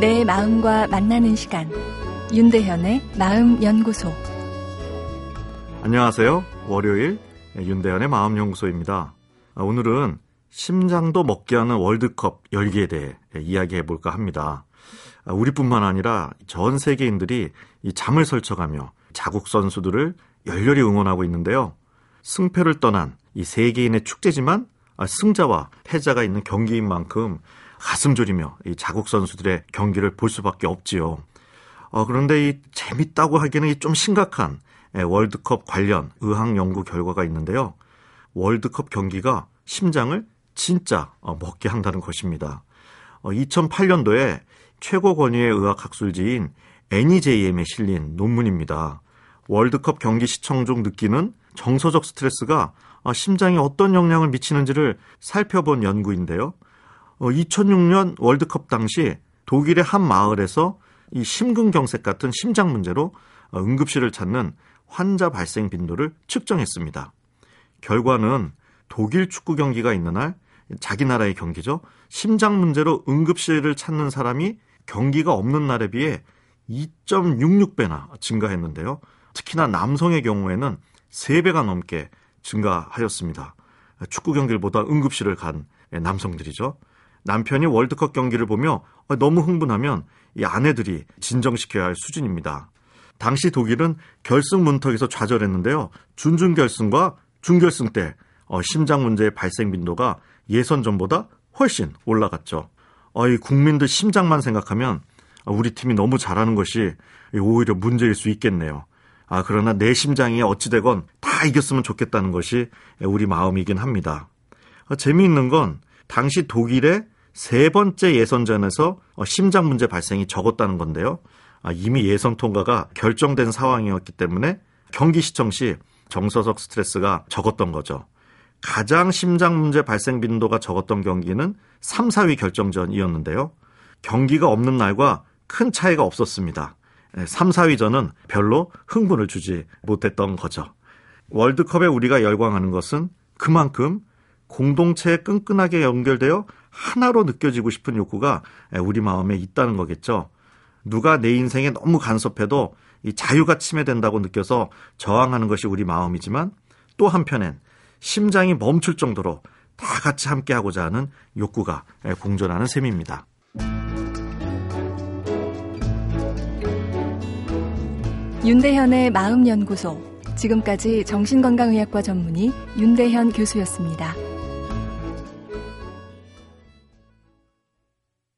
내 마음과 만나는 시간 윤대현의 마음연구소 안녕하세요. 월요일 윤대현의 마음연구소입니다. 오늘은 심장도 먹게 하는 월드컵 열기에 대해 이야기해 볼까 합니다. 우리뿐만 아니라 전 세계인들이 이 잠을 설쳐가며 자국 선수들을 열렬히 응원하고 있는데요. 승패를 떠난 이 세계인의 축제지만 승자와 패자가 있는 경기인 만큼 가슴 졸이며 이 자국 선수들의 경기를 볼 수밖에 없지요. 어, 그런데 이 재밌다고 하기에는 좀 심각한 월드컵 관련 의학 연구 결과가 있는데요. 월드컵 경기가 심장을 진짜 어, 먹게 한다는 것입니다. 어, 2008년도에 최고 권위의 의학 학술지인 NEJM에 실린 논문입니다. 월드컵 경기 시청 중 느끼는 정서적 스트레스가 어, 심장에 어떤 영향을 미치는지를 살펴본 연구인데요. 2006년 어, 월드컵 당시 독일의 한 마을에서 이 심근경색 같은 심장 문제로 어, 응급실을 찾는 환자 발생 빈도를 측정했습니다. 결과는 독일 축구 경기가 있는 날 자기 나라의 경기죠. 심장 문제로 응급실을 찾는 사람이 경기가 없는 날에 비해 2.66배나 증가했는데요. 특히나 남성의 경우에는 3배가 넘게 증가하였습니다. 축구 경기를 보다 응급실을 간 남성들이죠. 남편이 월드컵 경기를 보며 너무 흥분하면 이 아내들이 진정시켜야 할 수준입니다. 당시 독일은 결승 문턱에서 좌절했는데요. 준준 결승과 준결승 때 어, 심장 문제의 발생 빈도가 예선 전보다 훨씬 올라갔죠. 어, 이 국민들 심장만 생각하면 우리 팀이 너무 잘하는 것이 오히려 문제일 수 있겠네요. 아, 그러나 내 심장이 어찌되건 다 이겼으면 좋겠다는 것이 우리 마음이긴 합니다. 어, 재미있는 건 당시 독일의 세 번째 예선전에서 어, 심장 문제 발생이 적었다는 건데요. 아, 이미 예선 통과가 결정된 상황이었기 때문에 경기 시청 시 정서적 스트레스가 적었던 거죠. 가장 심장 문제 발생 빈도가 적었던 경기는 3, 4위 결정전이었는데요. 경기가 없는 날과 큰 차이가 없었습니다. 3, 4위전은 별로 흥분을 주지 못했던 거죠. 월드컵에 우리가 열광하는 것은 그만큼 공동체에 끈끈하게 연결되어 하나로 느껴지고 싶은 욕구가 우리 마음에 있다는 거겠죠. 누가 내 인생에 너무 간섭해도 이 자유가 침해된다고 느껴서 저항하는 것이 우리 마음이지만 또 한편엔 심장이 멈출 정도로 다 같이 함께 하고자 하는 욕구가 공존하는 셈입니다. 윤대현의 마음연구소. 지금까지 정신건강의학과 전문의 윤대현 교수였습니다.